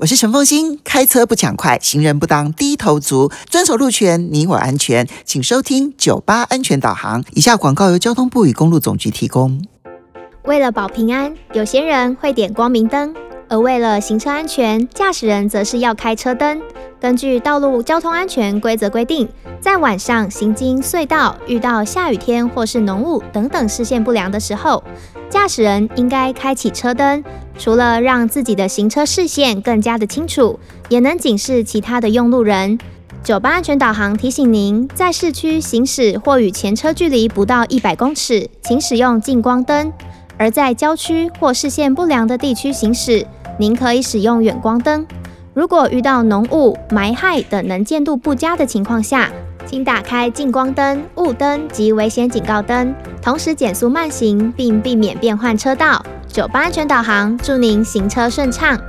我是陈凤欣，开车不抢快，行人不当低头族，遵守路权，你我安全。请收听九八安全导航。以下广告由交通部与公路总局提供。为了保平安，有些人会点光明灯，而为了行车安全，驾驶人则是要开车灯。根据《道路交通安全规则》规定，在晚上行经隧道、遇到下雨天或是浓雾等等视线不良的时候，驾驶人应该开启车灯，除了让自己的行车视线更加的清楚，也能警示其他的用路人。九八安全导航提醒您，在市区行驶或与前车距离不到一百公尺，请使用近光灯；而在郊区或视线不良的地区行驶，您可以使用远光灯。如果遇到浓雾、霾害等能见度不佳的情况下，请打开近光灯、雾灯及危险警告灯，同时减速慢行，并避免变换车道。酒吧安全导航，祝您行车顺畅。